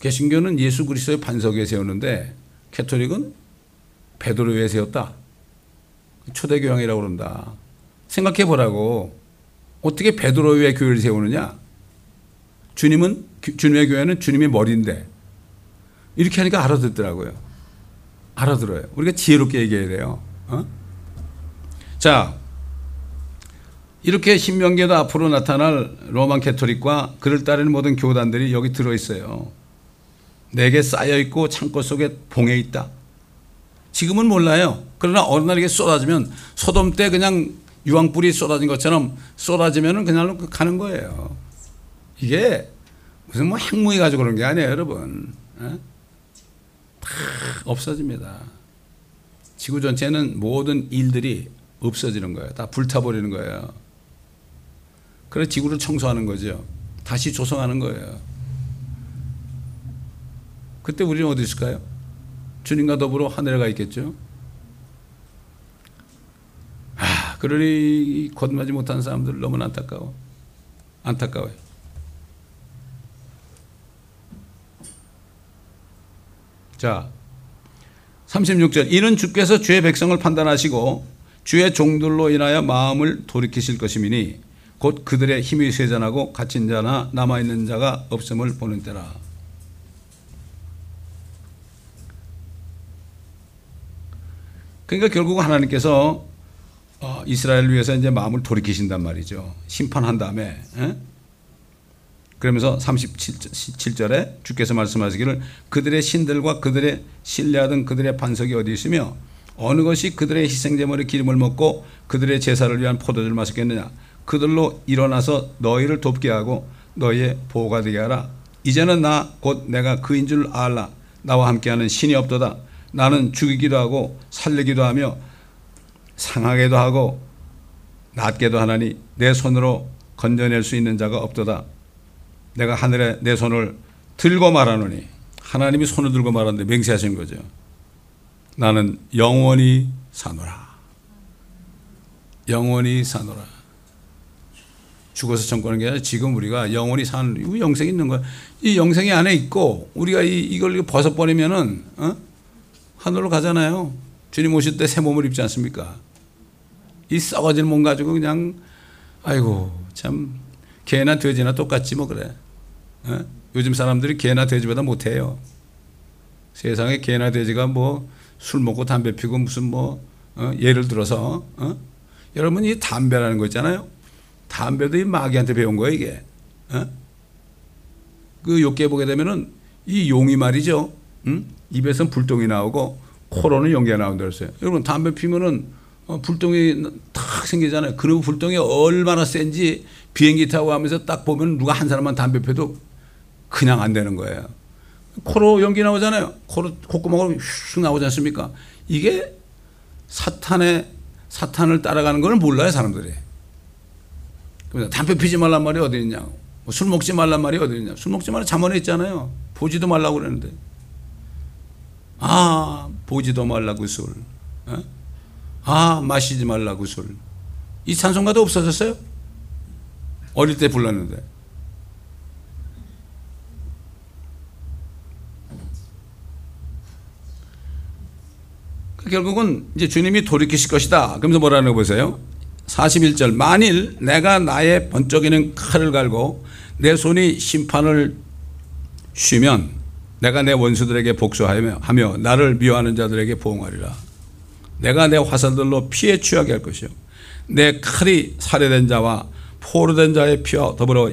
개신교는 예수 그리스도의 반석에 세우는데 Catholic은 베드로 위에 세웠다. 초대교황이라고 그런다. 생각해 보라고. 어떻게 베드로 위에 교회를 세우느냐? 주님은 주님의 교회는 주님의 머리인데 이렇게 하니까 알아듣더라고요. 알아들어요. 우리가 지혜롭게 얘기해야 돼요. 어? 자, 이렇게 신명기에도 앞으로 나타날 로만 캐토릭과 그를 따르는 모든 교단들이 여기 들어 있어요. 내게 쌓여 있고 창고 속에 봉해 있다. 지금은 몰라요. 그러나 어느 날 이게 쏟아지면 소돔 때 그냥 유황불이 쏟아진 것처럼 쏟아지면 그냥 가는 거예요. 이게 무슨 뭐 핵무기 가지고 그런 게 아니에요, 여러분. 에? 다 없어집니다. 지구 전체는 모든 일들이 없어지는 거예요. 다 불타버리는 거예요. 그래서 지구를 청소하는 거죠. 다시 조성하는 거예요. 그때 우리는 어디 있을까요? 주님과 더불어 하늘에 가 있겠죠. 아, 그러니 거듭나지 못한 사람들 너무 안타까워. 안타까워요. 자, 36절. 이는 주께서 주의 백성을 판단하시고 주의 종들로 인하여 마음을 돌이키실 것이미니 곧 그들의 힘이 쇠잔하고 갇힌 자나 남아있는 자가 없음을 보는 때라. 그러니까 결국 하나님께서 어, 이스라엘을 위해서 이제 마음을 돌이키신단 말이죠. 심판한 다음에. 에? 그러면서 37절에 주께서 말씀하시기를 그들의 신들과 그들의 신뢰하던 그들의 반석이 어디 있으며 어느 것이 그들의 희생제물의 기름을 먹고 그들의 제사를 위한 포도주를 마셨겠느냐? 그들로 일어나서 너희를 돕게 하고 너희의 보호가 되게 하라. 이제는 나 곧 내가 그인 줄 알라. 나와 함께하는 신이 없도다. 나는 죽이기도 하고 살리기도 하며 상하게도 하고 낫게도 하나니 내 손으로 건져낼 수 있는 자가 없도다 내가 하늘에 내 손을 들고 말하노니 하나님이 손을 들고 말하는데 맹세하신 거죠. 나는 영원히 사노라. 영원히 사노라. 죽어서 청구하는 게 아니라 지금 우리가 영원히 사는 영생이 있는 거야. 이 영생이 안에 있고 우리가 이, 이걸 벗어버리면은 어? 하늘로 가잖아요. 주님 오실 때 새 몸을 입지 않습니까? 이 썩어질 몸 가지고 그냥 아이고 참 개나 돼지나 똑같지 뭐 그래. 어? 요즘 사람들이 개나 돼지보다 못해요. 세상에 개나 돼지가 뭐 술 먹고 담배 피고 무슨 뭐 어? 예를 들어서 어? 여러분 이 담배라는 거 있잖아요. 담배도 이 마귀한테 배운 거예요 이게. 어? 그 욕계 보게 되면은 이 용이 말이죠. 응? 입에서 불똥이 나오고 코로는 연기가 나온다 그랬어요. 여러분 담배 피면은 어, 불똥이 탁 생기잖아요. 그리고 불똥이 얼마나 센지 비행기 타고 가면서 딱 보면 누가 한 사람만 담배 펴도 그냥 안 되는 거예요. 코로 연기 나오잖아요. 코로 콧구멍으로 슉 나오지 않습니까? 이게 사탄의 사탄을 따라가는 걸 몰라요 사람들이. 그래서 담배 피지 말란 말이 어디 있냐? 뭐술 먹지 말란 말이 어디 있냐? 술 먹지 말라 잠언에 있잖아요. 보지도 말라고 그러는데. 아 보지도 말라고 술. 어? 아 마시지 말라고 술. 이 찬송가도 없어졌어요? 어릴 때 불렀는데. 결국은 이제 주님이 돌이키실 것이다. 그러면서 뭐라는 거 보세요. 41절. 만일 내가 나의 번쩍이는 칼을 갈고 내 손이 심판을 쉬면 내가 내 원수들에게 복수하며 하며 나를 미워하는 자들에게 보응하리라. 내가 내 화살들로 피해 취하게 할 것이요. 내 칼이 살해된 자와 포로된 자의 피와 더불어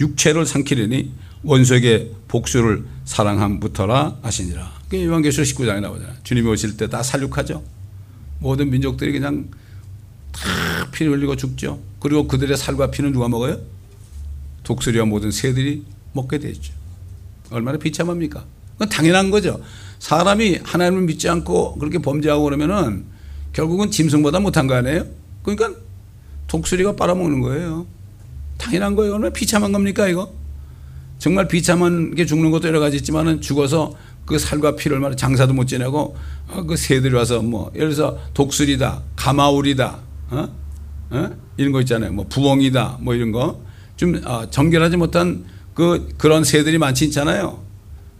육체를 삼키리니 원수에게 복수를 사랑함부터라 하시니라. 그게 요한계시록 19장에 나오잖아요. 주님이 오실 때 다 살육하죠. 모든 민족들이 그냥 다 피를 흘리고 죽죠. 그리고 그들의 살과 피는 누가 먹어요? 독수리와 모든 새들이 먹게 되죠. 얼마나 비참합니까? 그건 당연한 거죠. 사람이 하나님을 믿지 않고 그렇게 범죄하고 그러면은 결국은 짐승보다 못한 거 아니에요? 그러니까 독수리가 빨아먹는 거예요. 당연한 거예요. 얼마나 비참한 겁니까, 이거? 정말 비참한 게 죽는 것도 여러 가지 있지만은 죽어서 그 살과 피를 말해 장사도 못 지내고 어, 그 새들이 와서 뭐 예를 들어서 독수리다, 가마울이다, 어? 어? 이런 거 있잖아요. 뭐 부엉이다, 뭐 이런 거좀 어, 정결하지 못한 그 그런 새들이 많지 않잖아요.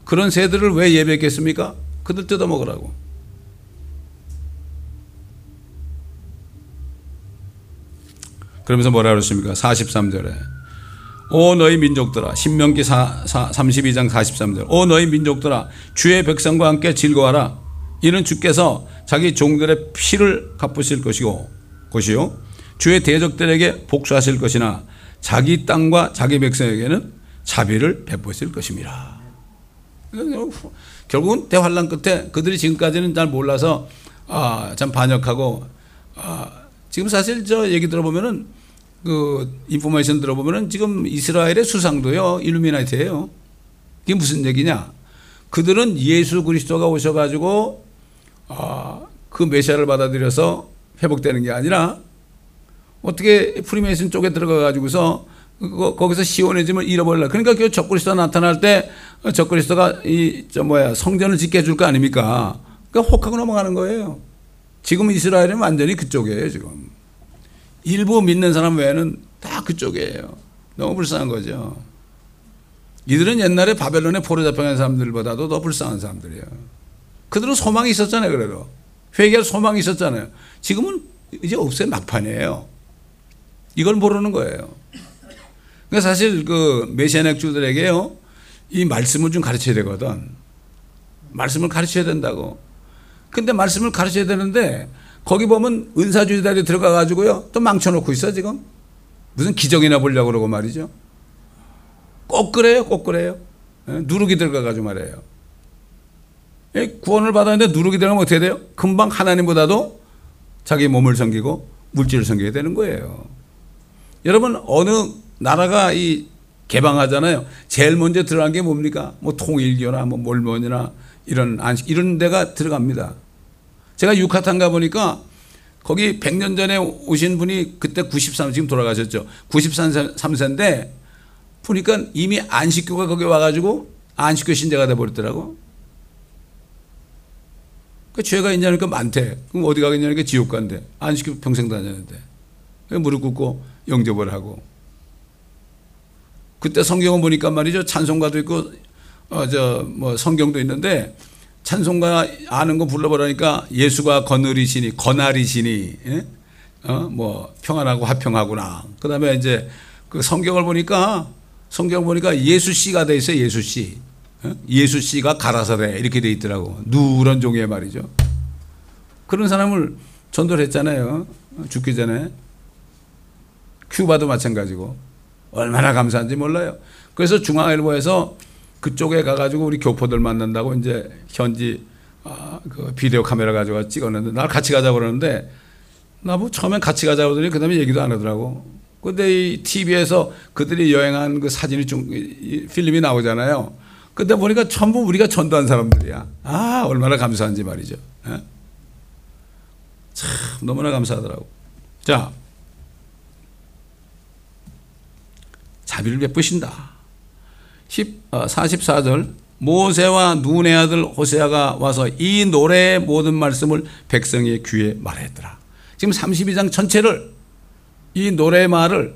그런 새들을 왜 예배했겠습니까? 그들 뜯어 먹으라고. 그러면서 뭐라 그랬습니까? 43절에 오 너희 민족들아 신명기 4, 4, 32장 43절. 오 너희 민족들아 주의 백성과 함께 즐거워라. 이는 주께서 자기 종들의 피를 갚으실 것이고 것이요. 주의 대적들에게 복수하실 것이나 자기 땅과 자기 백성에게는 자비를 베푸실 것입니다. 결국은 대환란 끝에 그들이 지금까지는 잘 몰라서 아, 참 반역하고 아, 지금 사실 저 얘기 들어보면은 그 인포메이션 들어보면은 지금 이스라엘의 수상도요 일루미나이트예요. 이게 무슨 얘기냐? 그들은 예수 그리스도가 오셔가지고 아, 그 메시아를 받아들여서 회복되는 게 아니라 어떻게 프리메이슨 쪽에 들어가 가지고서 거기서 시원해짐을 잃어버릴라. 그러니까 그 적그리스도 나타날 때 적그리스도가 이 저 뭐야 성전을 짓게 해줄 거 아닙니까? 그러니까 혹하고 넘어가는 거예요. 지금 이스라엘은 완전히 그쪽이에요 지금. 일부 믿는 사람 외에는 다 그쪽이에요. 너무 불쌍한 거죠. 이들은 옛날에 바벨론에 포로 잡혀간 사람들보다도 더 불쌍한 사람들이에요. 그들은 소망이 있었잖아요, 그래도. 회개할 소망이 있었잖아요. 지금은 이제 없어요, 막판이에요. 이걸 모르는 거예요. 그러니까 사실 그 메시아넥 주들에게요, 이 말씀을 좀 가르쳐야 되거든. 말씀을 가르쳐야 된다고. 근데 말씀을 가르쳐야 되는데, 거기 보면 은사주의자들이 들어가 가지고요, 또 망쳐놓고 있어, 지금. 무슨 기적이나 보려고 그러고 말이죠. 꼭 그래요, 꼭 그래요. 예, 누룩이 들어가 가지고 말이에요. 예, 구원을 받았는데 누룩이 들어가면 어떻게 돼요? 금방 하나님보다도 자기 몸을 섬기고 물질을 섬기게 되는 거예요. 여러분, 어느 나라가 이 개방하잖아요. 제일 먼저 들어간 게 뭡니까? 뭐 통일교나 뭐 몰몬이나 이런 안식, 이런 데가 들어갑니다. 제가 유카탄 가보니까 거기 100년 전에 오신 분이 그때 93, 지금 돌아가셨죠. 93세인데 보니까 이미 안식교가 거기 와가지고 안식교 신자가 돼버렸더라고. 그 죄가 있냐니까 많대. 그럼 어디 가겠냐니까 지옥 간대. 안식교 평생 다녔는데. 무릎 꿇고 영접을 하고. 그때 성경을 보니까 말이죠. 찬송가도 있고, 어, 저, 뭐 성경도 있는데, 찬송가 아는 거 불러보라니까 예수가 거느리시니, 거나리시니, 예? 어, 뭐, 평안하고 화평하구나. 그 다음에 이제 그 성경을 보니까, 성경 보니까 예수 씨가 돼 있어요, 예수 씨. 어? 예수 씨가 가라사대 이렇게 돼 있더라고. 누런 종의 말이죠. 그런 사람을 전도를 했잖아요. 죽기 전에. 큐바도 마찬가지고. 얼마나 감사한지 몰라요. 그래서 중앙일보에서 그쪽에 가가지고 우리 교포들 만난다고 이제 현지 아, 그 비디오 카메라 가지고 찍었는데 날 같이 가자고 그러는데 나뭐 처음엔 같이 가자고 그러더니 그 다음에 얘기도 안 하더라고. 근데 이 TV에서 그들이 여행한 그 사진이 좀, 필름이 나오잖아요. 근데 보니까 전부 우리가 전도한 사람들이야. 아, 얼마나 감사한지 말이죠. 예? 참, 너무나 감사하더라고. 자, 자비를 베푸신다. 10, 44절. 어, 모세와 눈의 아들 호세아가 와서 이 노래의 모든 말씀을 백성의 귀에 말했더라. 지금 32장 전체를 이 노래의 말을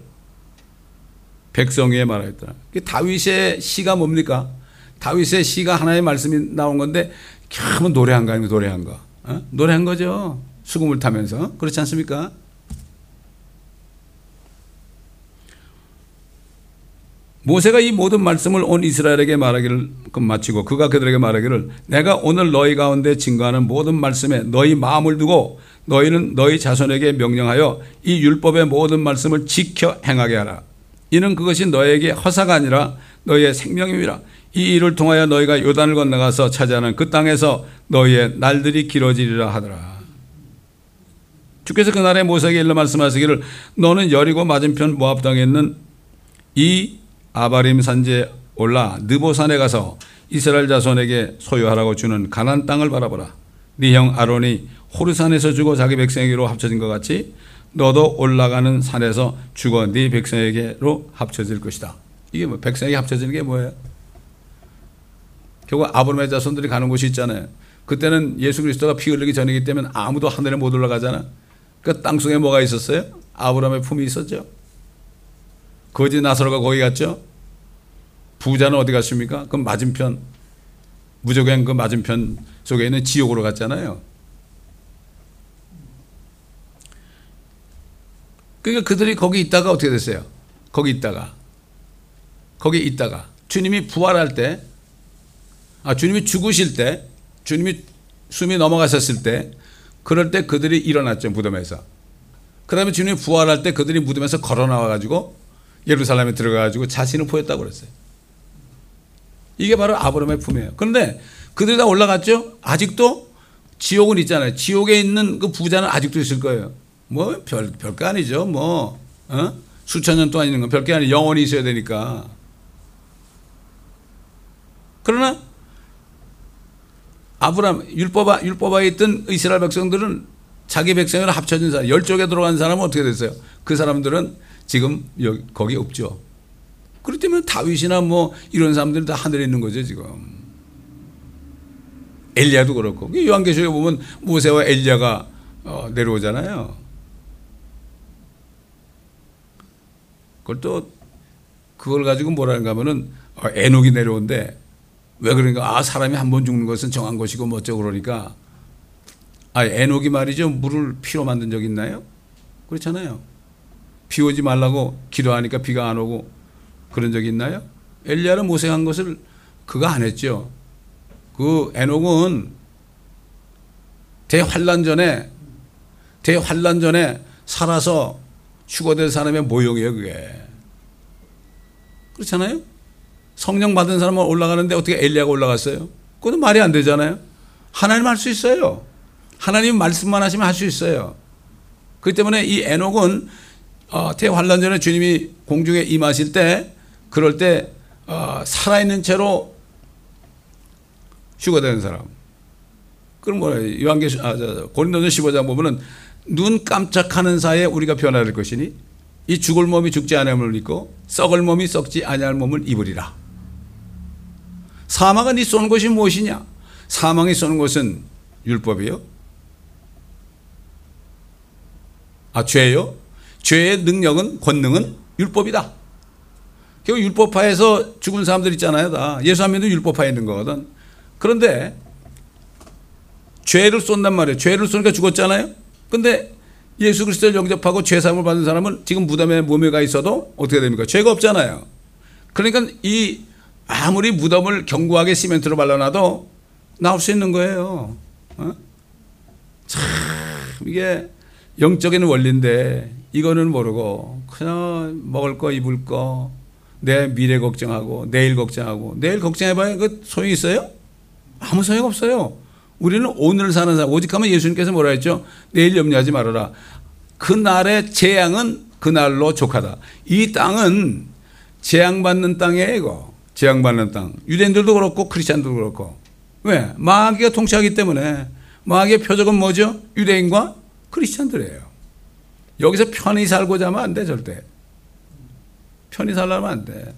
백성에 말했더라. 다윗의 시가 뭡니까? 다윗의 시가 하나의 말씀이 나온 건데 캬, 노래한 거 아니면 노래한 거. 어? 노래한 거죠. 수금을 타면서. 그렇지 않습니까? 모세가 이 모든 말씀을 온 이스라엘에게 말하기를 마치고 그가 그들에게 말하기를 내가 오늘 너희 가운데 증거하는 모든 말씀에 너희 마음을 두고 너희는 너희 자손에게 명령하여 이 율법의 모든 말씀을 지켜 행하게 하라. 이는 그것이 너에게 허사가 아니라 너희의 생명임이라. 이 일을 통하여 너희가 요단을 건너가서 차지하는 그 땅에서 너희의 날들이 길어지리라 하더라. 주께서 그날에 모세에게 일러 말씀하시기를 너는 여리고 맞은편 모압 땅에 있는 이 아바림 산지에 올라 느보산에 가서 이스라엘 자손에게 소유하라고 주는 가난 땅을 바라보라. 네 형 아론이 호르산에서 죽어 자기 백성에게로 합쳐진 것 같이 너도 올라가는 산에서 죽어 네 백성에게로 합쳐질 것이다. 이게 뭐 백성에게 합쳐지는 게 뭐예요? 결국 아브라함의 자손들이 가는 곳이 있잖아요. 그때는 예수 그리스도가 피 흘리기 전이기 때문에 아무도 하늘에 못 올라가잖아. 그 땅속에 뭐가 있었어요? 아브라함의 품이 있었죠. 거지 나사로가 거기 갔죠. 부자는 어디 갔습니까? 그 맞은편 무조건 그 맞은편 속에 있는 지옥으로 갔잖아요. 그러니까 그들이 거기 있다가 어떻게 됐어요? 거기 있다가 거기 있다가 주님이 부활할 때, 아 주님이 죽으실 때, 주님이 숨이 넘어가셨을 때, 그럴 때 그들이 일어났죠 무덤에서. 그 다음에 주님이 부활할 때 그들이 무덤에서 걸어 나와가지고 예루살렘에 들어가가지고 자신을 보였다고 그랬어요. 이게 바로 아브라함의 품이에요. 그런데 그들이 다 올라갔죠? 아직도 지옥은 있잖아요. 지옥에 있는 그 부자는 아직도 있을 거예요. 뭐, 별, 별거 아니죠. 뭐, 어? 수천 년 동안 있는 건 별게 아니 영원히 있어야 되니까. 그러나 아브라함 율법아 율법아에 있던 이스라엘 백성들은 자기 백성을 합쳐진 사람 열 쪽에 들어간 사람은 어떻게 됐어요? 그 사람들은 지금 여기 거기 없죠. 그렇기 때문에 다윗이나 뭐 이런 사람들은 다 하늘에 있는 거죠 지금. 엘리야도 그렇고 요한계시록에 보면 모세와 엘리야가 어, 내려오잖아요. 그걸 또 그걸 가지고 뭐라는가 하면은 어, 에녹이 내려온데 왜 그러니까 아 사람이 한 번 죽는 것은 정한 것이고 뭐 어쩌고 그러니까 아 에녹이 말이죠 물을 피로 만든 적 있나요? 그렇잖아요. 비 오지 말라고 기도하니까 비가 안 오고 그런 적이 있나요? 엘리야는 모생한 것을 그가 안 했죠. 그 에녹은 대환란 전에 대환란 전에 살아서 휴거될 사람의 모형이에요, 그게. 그렇잖아요? 성령 받은 사람은 올라가는데 어떻게 엘리야가 올라갔어요? 그건 말이 안 되잖아요. 하나님 할 수 있어요. 하나님 말씀만 하시면 할 수 있어요. 그렇기 때문에 이 에녹은 어, 대환란 전에 주님이 공중에 임하실 때 그럴 때 어, 살아있는 채로 휴거되는 사람. 그럼 뭐야? 요한계시 아, 고린도전 15장 보면은 눈 깜짝하는 사이에 우리가 변화될 것이니 이 죽을 몸이 죽지 않음을 입고 썩을 몸이 썩지 아니할 몸을 입으리라. 사망은 이 쏘는 것이 무엇이냐? 사망이 쏘는 것은 율법이요. 아 죄요? 죄의 능력은 권능은 율법이다. 결국 율법파에서 죽은 사람들 있잖아요. 다 예수 안 믿는 율법파에 있는 거거든. 그런데 죄를 쏜단 말이에요. 죄를 쏘니까 죽었잖아요. 근데 예수 그리스도를 영접하고 죄 사함을 받은 사람은 지금 무덤에 몸에 가 있어도 어떻게 됩니까? 죄가 없잖아요. 그러니까 이 아무리 무덤을 견고하게 시멘트로 발라놔도 나올 수 있는 거예요. 어? 참 이게 영적인 원리인데 이거는 모르고 그냥 먹을 거 입을 거 내 미래 걱정하고 내일 걱정하고 내일 걱정해봐야 그 소용이 있어요? 아무 소용 없어요. 우리는 오늘 사는 사람 오직 하면 예수님께서 뭐라 했죠? 내일 염려하지 말아라. 그날의 재앙은 그날로 족하다. 이 땅은 재앙받는 땅이에요, 이거. 재앙받는 땅. 유대인들도 그렇고 크리스찬도 그렇고. 왜? 마귀가 통치하기 때문에 마귀의 표적은 뭐죠? 유대인과 크리스찬들이에요. 여기서 편히 살고자 하면 안 돼, 절대. 편히 살려면 안 돼.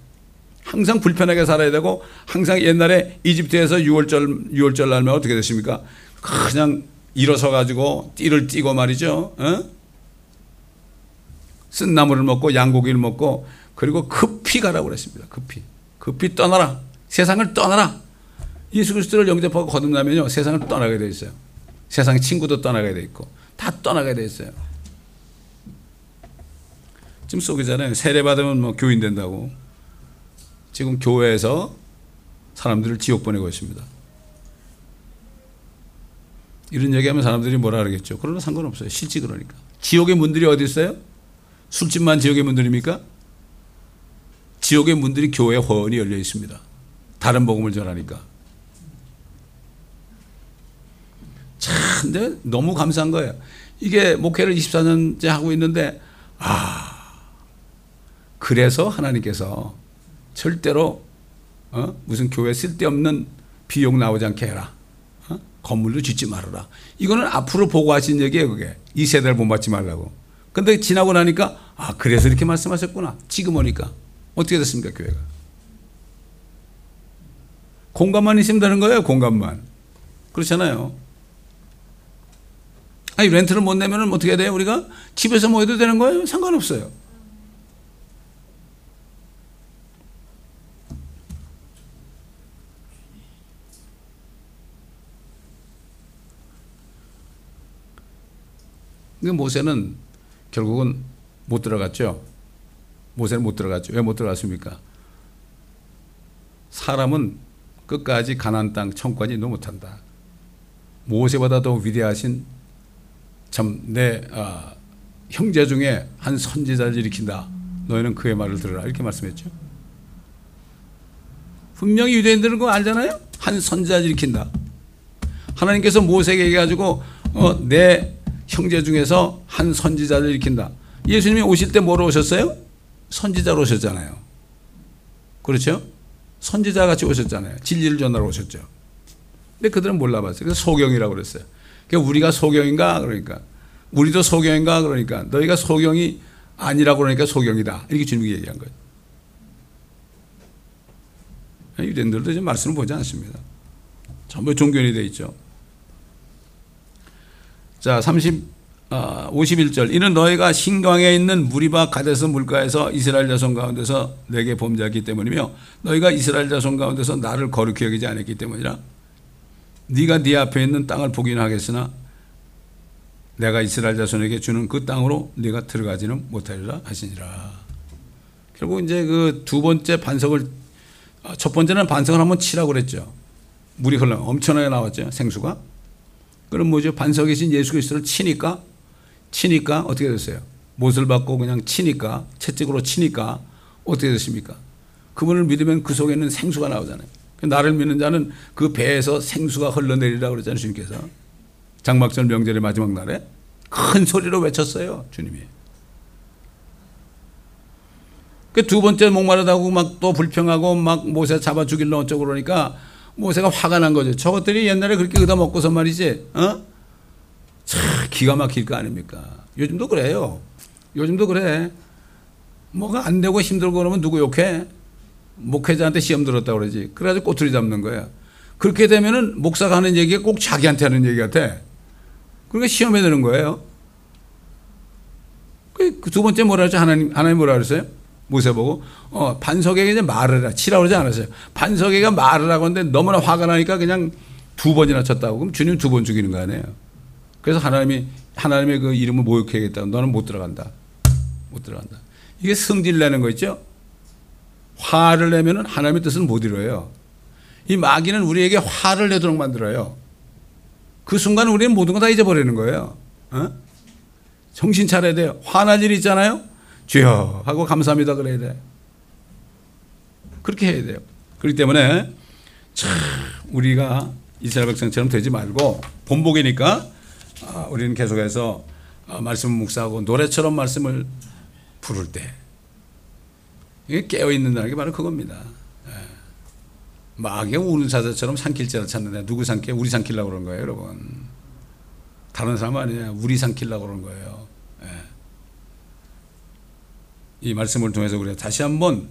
항상 불편하게 살아야 되고 항상 옛날에 이집트에서 6월절 6월절 날면 어떻게 됐습니까? 그냥 일어서 가지고 띠를 띠고 말이죠. 어? 쓴 나무를 먹고 양고기를 먹고 그리고 급히 가라고 그랬습니다. 급히. 급히 떠나라. 세상을 떠나라. 예수 그리스도를 영접하고 거듭나면요. 세상을 떠나게 돼 있어요. 세상 친구도 떠나게 돼 있고 다 떠나게 돼 있어요. 지금 속이잖아요. 세례 받으면 뭐 교인 된다고. 지금 교회에서 사람들을 지옥 보내고 있습니다. 이런 얘기하면 사람들이 뭐라 그러겠죠. 그러나 상관없어요. 실제 그러니까. 지옥의 문들이 어디 있어요? 술집만 지옥의 문들입니까? 지옥의 문들이 교회 허언이 열려 있습니다. 다른 복음을 전하니까. 참, 근데 너무 감사한 거예요. 이게 목회를 24년째 하고 있는데, 아, 그래서 하나님께서 절대로 어? 무슨 교회 쓸데없는 비용 나오지 않게 해라. 어? 건물도 짓지 말아라. 이거는 앞으로 보고 하신 얘기예요, 그게. 이 세대를 본받지 말라고. 근데 지나고 나니까 아, 그래서 이렇게 말씀하셨구나. 지금 오니까 어떻게 됐습니까, 교회가? 공간만 있으면 되는 거예요, 공간만. 그렇잖아요. 아니, 렌트를 못 내면 어떻게 해야 돼요, 우리가? 집에서 뭐 해도 되는 거예요? 상관없어요. 그러니까 모세는 결국은 못 들어갔죠. 모세는 못 들어갔죠. 왜 못 들어갔습니까? 사람은 끝까지 가난 땅 천까지 너 못한다. 모세보다 더 위대하신 참내 아, 형제 중에 한 선지자를 일으킨다. 너희는 그의 말을 들으라. 이렇게 말씀했죠. 분명히 유대인들은 그거 알잖아요. 한 선지자를 일으킨다. 하나님께서 모세에게 얘기해가지고 어, 내 형제 중에서 한 선지자를 일으킨다. 예수님이 오실 때 뭐로 오셨어요? 선지자로 오셨잖아요. 그렇죠? 선지자 같이 오셨잖아요. 진리를 전하러 오셨죠. 근데 그들은 몰라봤어요. 그래서 소경이라고 그랬어요. 그러니까 우리가 소경인가? 그러니까. 우리도 소경인가? 그러니까. 너희가 소경이 아니라고 그러니까 소경이다. 이렇게 주님이 얘기한 거예요. 유대인들도 이제 말씀을 보지 않습니다. 전부 종교인이 되어 있죠. 자, 30, 아, 51절. 이는 너희가 신광에 있는 무리바 가데스 물가에서 이스라엘 자손 가운데서 내게 범죄했기 때문이며 너희가 이스라엘 자손 가운데서 나를 거룩히 여기지 않았기 때문이라 네가 네 앞에 있는 땅을 보기는 하겠으나 내가 이스라엘 자손에게 주는 그 땅으로 네가 들어가지는 못하리라 하시니라. 결국 이제 그 두 번째 반석을 아, 첫 번째는 반석을 한번 치라고 그랬죠. 물이 흘러 엄청나게 나왔죠. 생수가. 그럼 뭐죠? 반석이신 예수 그리스도를 치니까 치니까 어떻게 됐어요? 못을 받고 그냥 치니까 채찍으로 치니까 어떻게 됐습니까? 그분을 믿으면 그 속에는 생수가 나오잖아요. 나를 믿는 자는 그 배에서 생수가 흘러내리라 그러잖아요. 주님께서. 장막절 명절의 마지막 날에 큰 소리로 외쳤어요. 주님이. 그 두 번째 목마르다고 막 또 불평하고 막 모세 잡아 죽일러 어쩌고 그러니까 모세가 화가 난 거죠. 저것들이 옛날에 그렇게 의다 먹고서 말이지, 어? 참 기가 막힐 거 아닙니까? 요즘도 그래요. 요즘도 그래. 뭐가 안 되고 힘들고 그러면 누구 욕해? 목회자한테 시험 들었다고 그러지. 그래가지고 꼬투리 잡는 거야. 그렇게 되면은 목사가 하는 얘기가 꼭 자기한테 하는 얘기 같아. 그러니까 시험에 드는 거예요. 그 두 번째 뭐라 그랬죠? 하나님, 하나님 뭐라 그랬어요? 모세 보고, 어, 반석에게 이제 말을 해라. 치라고 그러지 않았어요. 반석에가 말을 하고 있는데 너무나 화가 나니까 그냥 두 번이나 쳤다고. 그럼 주님 두 번 죽이는 거 아니에요. 그래서 하나님이, 하나님의 그 이름을 모욕해야겠다. 너는 못 들어간다. 못 들어간다. 이게 성질 내는 거 있죠? 화를 내면은 하나님의 뜻은 못 이뤄요. 이 마귀는 우리에게 화를 내도록 만들어요. 그 순간 우리는 모든 거 다 잊어버리는 거예요. 어? 정신 차려야 돼요. 화날 일 있잖아요? 주여 하고 감사합니다 그래야 돼. 그렇게 해야 돼요. 그렇기 때문에 참 우리가 이스라엘 백성처럼 되지 말고 본복이니까 아, 우리는 계속해서 아, 말씀을 묵상하고 노래처럼 말씀을 부를 때 깨어 있는다는 게 바로 그겁니다. 예. 마귀 우는 사자처럼 산길자를 찾는데 누구 산길? 우리 산길라고 그런 거예요, 여러분. 다른 사람 아니냐? 우리 산길라고 그런 거예요. 예. 이 말씀을 통해서 우리가 다시 한번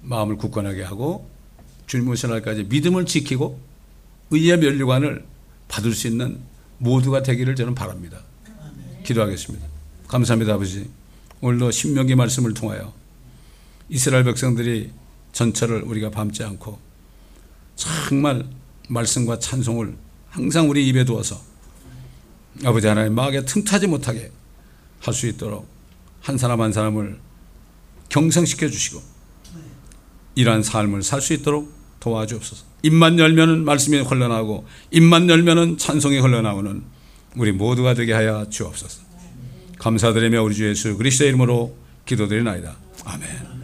마음을 굳건하게 하고 주님 오실 날까지 믿음을 지키고 의의 면류관을 받을 수 있는 모두가 되기를 저는 바랍니다. 기도하겠습니다. 감사합니다, 아버지. 오늘도 신명기 말씀을 통하여 이스라엘 백성들이 전철을 우리가 밟지 않고 정말 말씀과 찬송을 항상 우리 입에 두어서 아버지 하나님 마음에 틈타지 못하게 할 수 있도록 한 사람 한 사람을 경성시켜 주시고 이러한 삶을 살 수 있도록 도와주옵소서. 입만 열면은 말씀이 흘러나오고 입만 열면은 찬송이 흘러나오는 우리 모두가 되게 하여 주옵소서. 감사드리며 우리 주 예수 그리스도의 이름으로 기도드리나이다. 아멘.